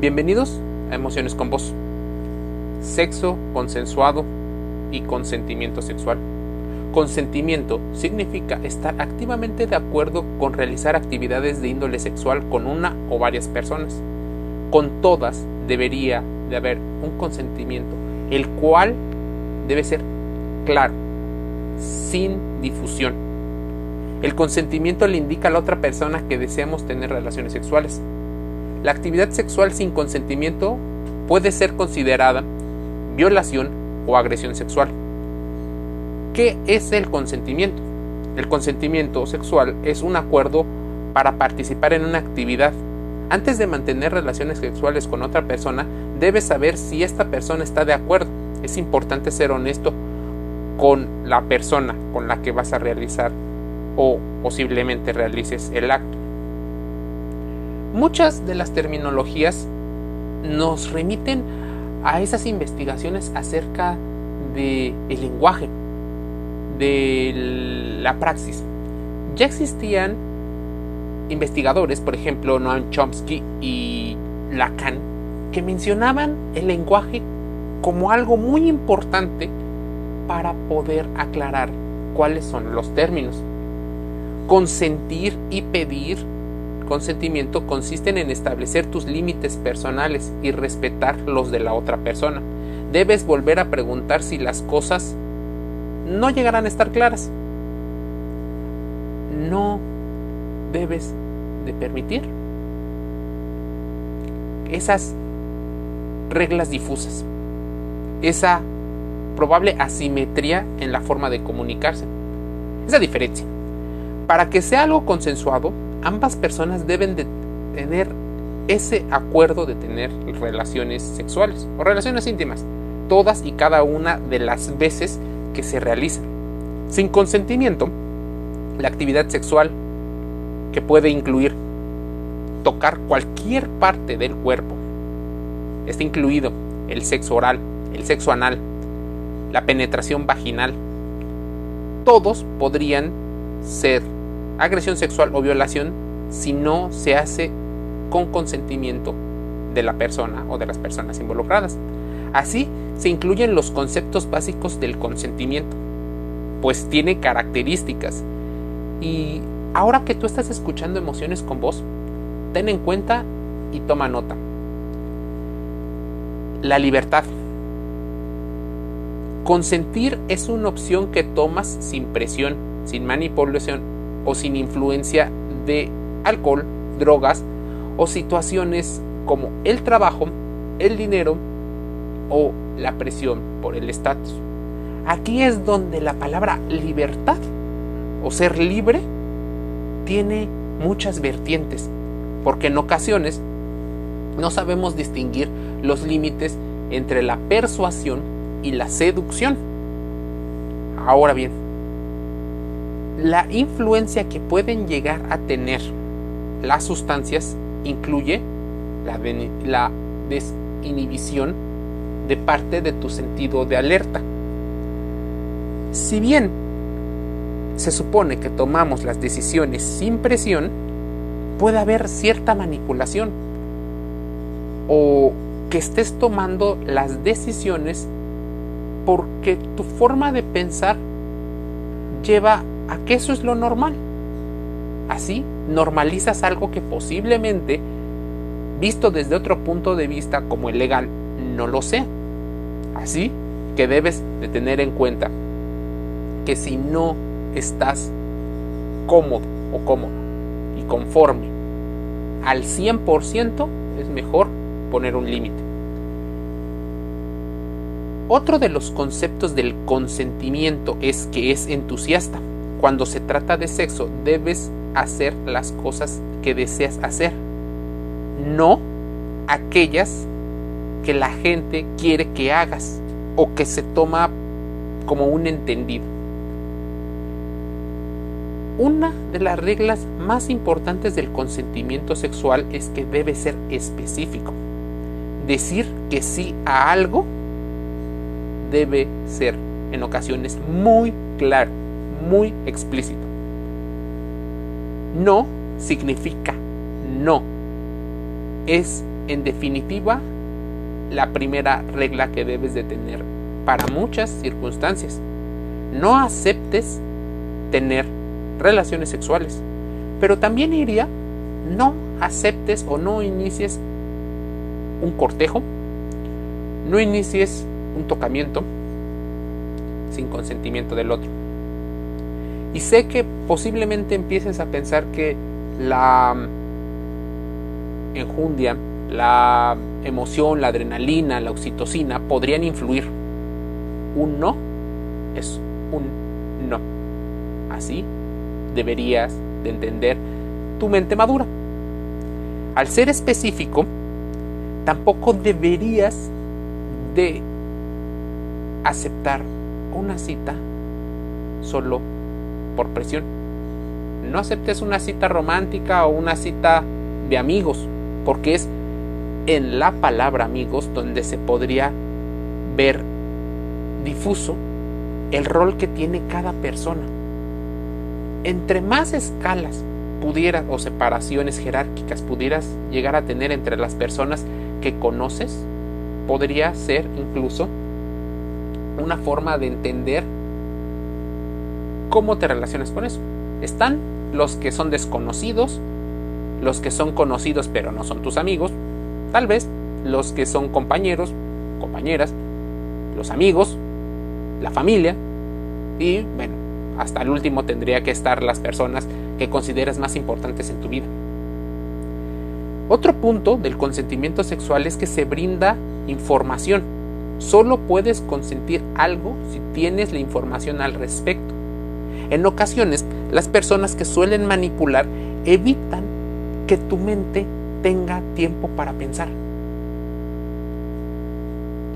Bienvenidos a Emociones con Voz. Sexo consensuado y consentimiento sexual. Consentimiento significa estar activamente de acuerdo con realizar actividades de índole sexual con una o varias personas. Con todas debería de haber un consentimiento, el cual debe ser claro, sin difusión. El consentimiento le indica a la otra persona que deseamos tener relaciones sexuales. La actividad sexual sin consentimiento puede ser considerada violación o agresión sexual. ¿Qué es el consentimiento? El consentimiento sexual es un acuerdo para participar en una actividad. Antes de mantener relaciones sexuales con otra persona, debes saber si esta persona está de acuerdo. Es importante ser honesto con la persona con la que vas a realizar o posiblemente realices el acto. Muchas de las terminologías nos remiten a esas investigaciones acerca del el lenguaje, de la praxis. Ya existían investigadores, por ejemplo Noam Chomsky y Lacan, que mencionaban el lenguaje como algo muy importante para poder aclarar cuáles son los términos. Consentir y pedir consentimiento consisten en establecer tus límites personales y respetar los de la otra persona. Debes volver a preguntar si las cosas no llegarán a estar claras. No debes de permitir esas reglas difusas, esa probable asimetría en la forma de comunicarse, esa diferencia. Para que sea algo consensuado, ambas personas deben de tener ese acuerdo de tener relaciones sexuales o relaciones íntimas, todas y cada una de las veces que se realizan. Sin consentimiento, la actividad sexual, que puede incluir tocar cualquier parte del cuerpo, está incluido el sexo oral, el sexo anal, la penetración vaginal, todos podrían ser agresión sexual o violación si no se hace con consentimiento de la persona o de las personas involucradas. Así se incluyen los conceptos básicos del consentimiento, pues tiene características. Y ahora que tú estás escuchando emociones con voz, ten en cuenta y toma nota. La libertad. Consentir es una opción que tomas sin presión, sin manipulación o sin influencia de alcohol, drogas o situaciones como el trabajo, el dinero o la presión por el estatus. Aquí es donde la palabra libertad o ser libre tiene muchas vertientes, porque en ocasiones no sabemos distinguir los límites entre la persuasión y la seducción. Ahora bien, la influencia que pueden llegar a tener las sustancias incluye la, desinhibición de parte de tu sentido de alerta. Si bien se supone que tomamos las decisiones sin presión, puede haber cierta manipulación o que estés tomando las decisiones porque tu forma de pensar lleva a que eso es lo normal. Así normalizas algo que posiblemente, visto desde otro punto de vista como el legal, no lo sea. Así que debes de tener en cuenta que si no estás cómodo o cómodo y conforme al 100%, es mejor poner un límite. Otro de los conceptos del consentimiento es que es entusiasta. Cuando se trata de sexo, debes hacer las cosas que deseas hacer, no aquellas que la gente quiere que hagas o que se toma como un entendido. Una de las reglas más importantes del consentimiento sexual es que debe ser específico. Decir que sí a algo debe ser en ocasiones muy claro, muy explícito. No significa no. Es en definitiva, la primera regla que debes de tener para muchas circunstancias. No aceptes tener relaciones sexuales. Pero también iría, no aceptes o no inicies un cortejo, no inicies un tocamiento sin consentimiento del otro. Y sé que posiblemente empieces a pensar que la enjundia, la emoción, la adrenalina, la oxitocina podrían influir. Un no es un no. Así deberías de entender tu mente madura. Al ser específico, tampoco deberías de aceptar una cita solo por presión. No aceptes una cita romántica o una cita de amigos, porque es en la palabra amigos donde se podría ver difuso el rol que tiene cada persona. Entre más escalas pudieras o separaciones jerárquicas pudieras llegar a tener entre las personas que conoces, podría ser incluso una forma de entender cómo te relacionas con eso. Están los que son desconocidos, los que son conocidos pero no son tus amigos, tal vez los que son compañeros, compañeras, los amigos, la familia y bueno, hasta el último tendría que estar las personas que consideras más importantes en tu vida. Otro punto del consentimiento sexual es que se brinda información. Solo puedes consentir algo si tienes la información al respecto. En ocasiones, las personas que suelen manipular evitan que tu mente tenga tiempo para pensar.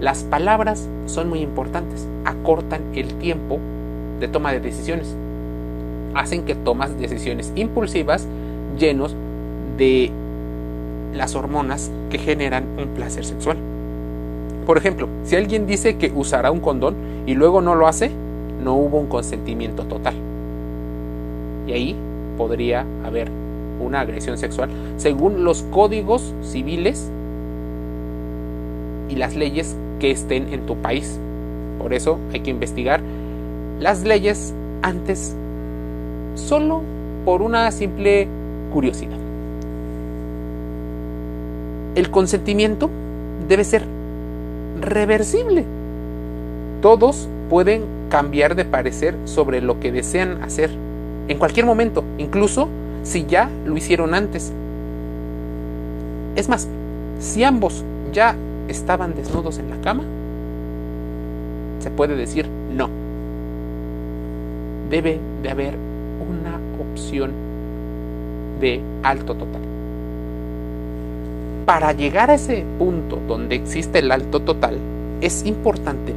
Las palabras son muy importantes, acortan el tiempo de toma de decisiones. Hacen que tomas decisiones impulsivas llenos de las hormonas que generan un placer sexual. Por ejemplo, si alguien dice que usará un condón y luego no lo hace, no hubo un consentimiento total. Y ahí podría haber una agresión sexual según los códigos civiles y las leyes que estén en tu país. Por eso hay que investigar las leyes antes solo por una simple curiosidad. El consentimiento debe ser reversible. Todos pueden cambiar de parecer sobre lo que desean hacer en cualquier momento, incluso si ya lo hicieron antes. Es más, si ambos ya estaban desnudos en la cama, se puede decir no debe de haber una opción de alto total. Para llegar a ese punto donde existe el alto total, es importante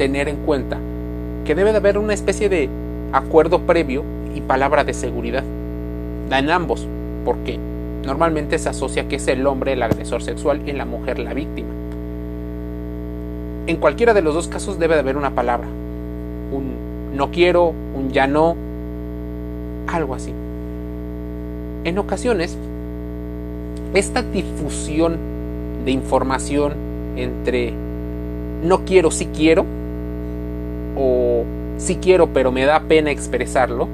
tener en cuenta que debe de haber una especie de acuerdo previo y palabra de seguridad. En ambos, porque normalmente se asocia que es el hombre el agresor sexual y la mujer la víctima. En cualquiera de los dos casos debe de haber una palabra, un no quiero, un ya no, algo así. En ocasiones, esta difusión de información entre no quiero, sí quiero, o sí quiero, pero me da pena expresarlo,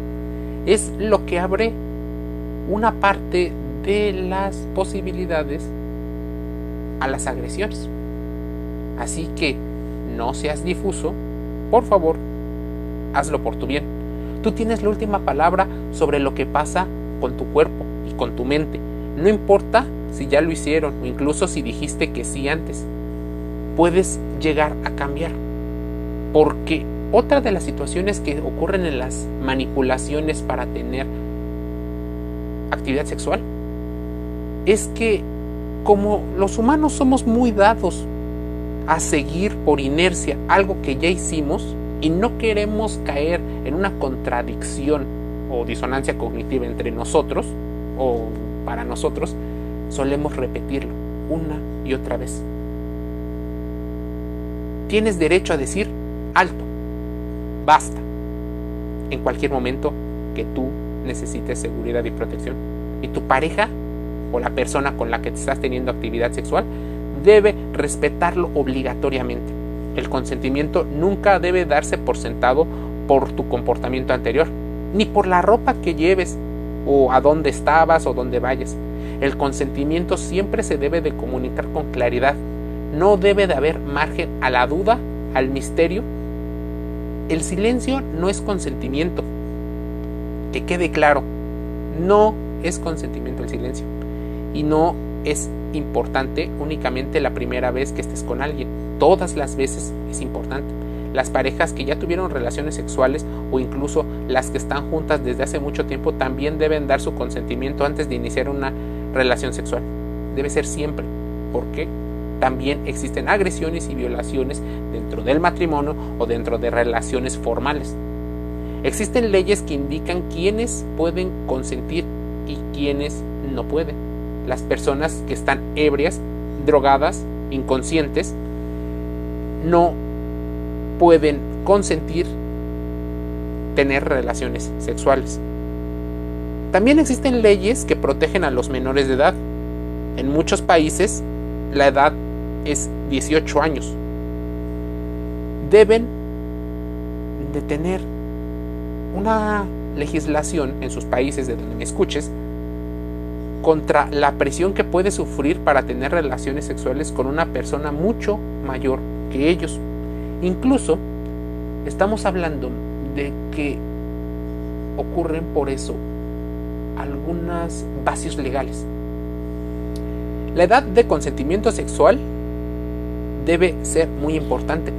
es lo que abre una parte de las posibilidades a las agresiones. Así que no seas difuso, por favor, hazlo por tu bien. Tú tienes la última palabra sobre lo que pasa con tu cuerpo y con tu mente. No importa si ya lo hicieron o incluso si dijiste que sí antes. Puedes llegar a cambiar. Porque otra de las situaciones que ocurren en las manipulaciones para tener actividad sexual es que como los humanos somos muy dados a seguir por inercia algo que ya hicimos, y no queremos caer en una contradicción o disonancia cognitiva entre nosotros o para nosotros, solemos repetirlo una y otra vez. Tienes derecho a decir alto, basta, en cualquier momento que tú necesites seguridad y protección. Y tu pareja o la persona con la que estás teniendo actividad sexual debe respetarlo obligatoriamente. El consentimiento nunca debe darse por sentado por tu comportamiento anterior, ni por la ropa que lleves o a dónde estabas o dónde vayas. El consentimiento siempre se debe de comunicar con claridad. No debe de haber margen a la duda, al misterio. El silencio no es consentimiento. Que quede claro, no es consentimiento el silencio. Y no es importante únicamente la primera vez que estés con alguien. Todas las veces es importante. Las parejas que ya tuvieron relaciones sexuales o incluso las que están juntas desde hace mucho tiempo también deben dar su consentimiento antes de iniciar una relación sexual. Debe ser siempre, porque también existen agresiones y violaciones dentro del matrimonio o dentro de relaciones formales. Existen leyes que indican quiénes pueden consentir y quiénes no pueden. Las personas que están ebrias, drogadas, inconscientes, no pueden consentir tener relaciones sexuales. También existen leyes que protegen a los menores de edad. En muchos países la edad es 18 años. Deben de tener una legislación en sus países de donde me escuches contra la presión que puede sufrir para tener relaciones sexuales con una persona mucho mayor que ellos. Incluso estamos hablando de que ocurren por eso algunos vacíos legales. La edad de consentimiento sexual debe ser muy importante.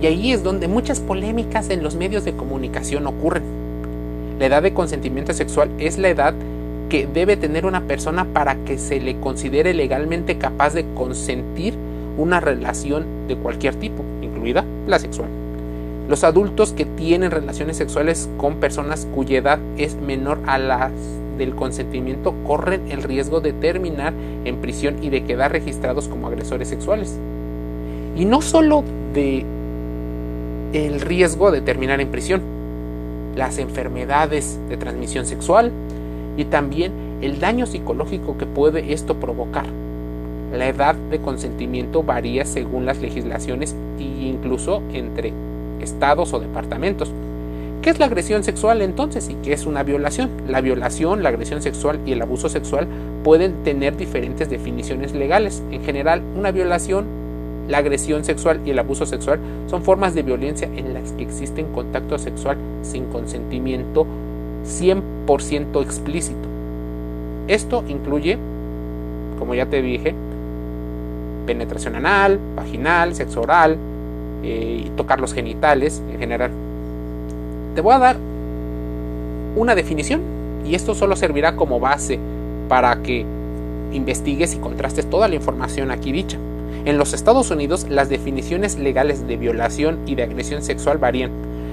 Y ahí es donde muchas polémicas en los medios de comunicación ocurren. La edad de consentimiento sexual es la edad que debe tener una persona para que se le considere legalmente capaz de consentir una relación de cualquier tipo, incluida la sexual. Los adultos que tienen relaciones sexuales con personas cuya edad es menor a la del consentimiento corren el riesgo de terminar en prisión y de quedar registrados como agresores sexuales. Y no solo de el riesgo de terminar en prisión, las enfermedades de transmisión sexual y también el daño psicológico que puede esto provocar. La edad de consentimiento varía según las legislaciones e incluso entre estados o departamentos. ¿Qué es la agresión sexual entonces y qué es una violación? La violación, la agresión sexual y el abuso sexual pueden tener diferentes definiciones legales. En general, una violación, la agresión sexual y el abuso sexual son formas de violencia en las que existen contacto sexual sin consentimiento 100% explícito. Esto incluye, como ya te dije, penetración anal, vaginal, sexo oral, eh, y tocar los genitales en general. Te voy a dar una definición y esto solo servirá como base para que investigues y contrastes toda la información aquí dicha. En los Estados Unidos las definiciones legales de violación y de agresión sexual varían.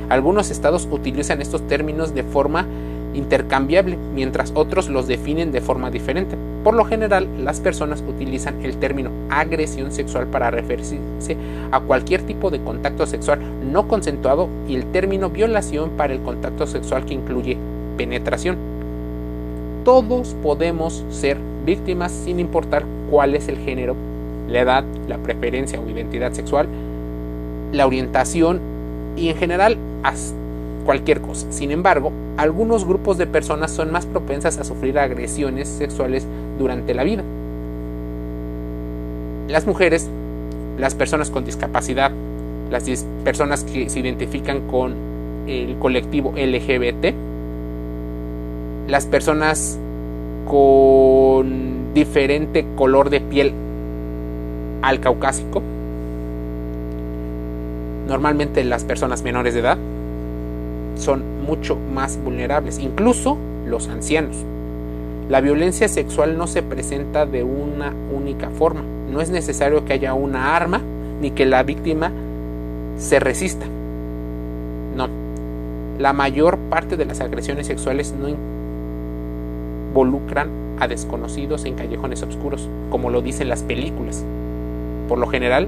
Algunos estados utilizan estos términos de forma intercambiable, mientras otros los definen de forma diferente. Por lo general, las personas utilizan el término agresión sexual para referirse a cualquier tipo de contacto sexual no consensuado y el término violación para el contacto sexual que incluye penetración. Todos podemos ser víctimas sin importar cuál es el género, la edad, la preferencia o identidad sexual, la orientación y en general hasta cualquier cosa. Sin embargo, algunos grupos de personas son más propensas a sufrir agresiones sexuales durante la vida. Las mujeres, las personas con discapacidad, las personas que se identifican con el colectivo LGBT, las personas con diferente color de piel al caucásico, normalmente las personas menores de edad, son mucho más vulnerables, incluso los ancianos. La violencia sexual no se presenta de una única forma. No es necesario que haya una arma ni que la víctima se resista. No. La mayor parte de las agresiones sexuales no involucran a desconocidos en callejones oscuros, como lo dicen las películas. Por lo general,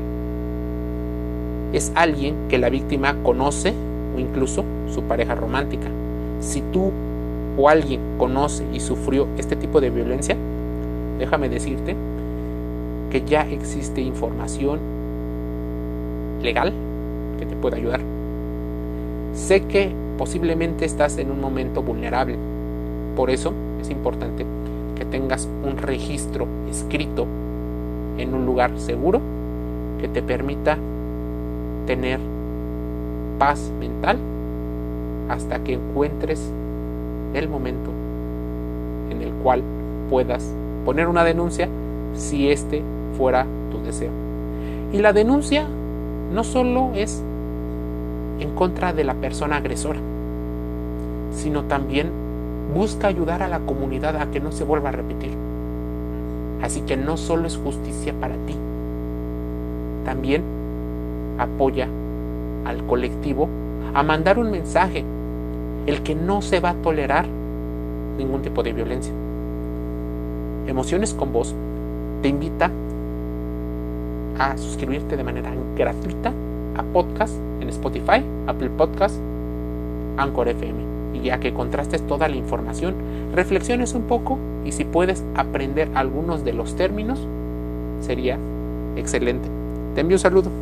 es alguien que la víctima conoce o incluso su pareja romántica. Si tú o alguien conoce y sufrió este tipo de violencia, déjame decirte que ya existe información legal que te pueda ayudar. Sé que posiblemente estás en un momento vulnerable, por eso es importante que tengas un registro escrito en un lugar seguro que te permita tener paz mental hasta que encuentres el momento en el cual puedas poner una denuncia si este fuera tu deseo. Y la denuncia no solo es en contra de la persona agresora, sino también busca ayudar a la comunidad a que no se vuelva a repetir. Así que no solo es justicia para ti, también apoya al colectivo a mandar un mensaje, el que no se va a tolerar ningún tipo de violencia. Emociones con Voz te invita a suscribirte de manera gratuita a podcast en Spotify, Apple Podcast, Anchor FM. Y ya que contrastes toda la información, reflexiones un poco y si puedes aprender algunos de los términos, sería excelente. Te envío un saludo.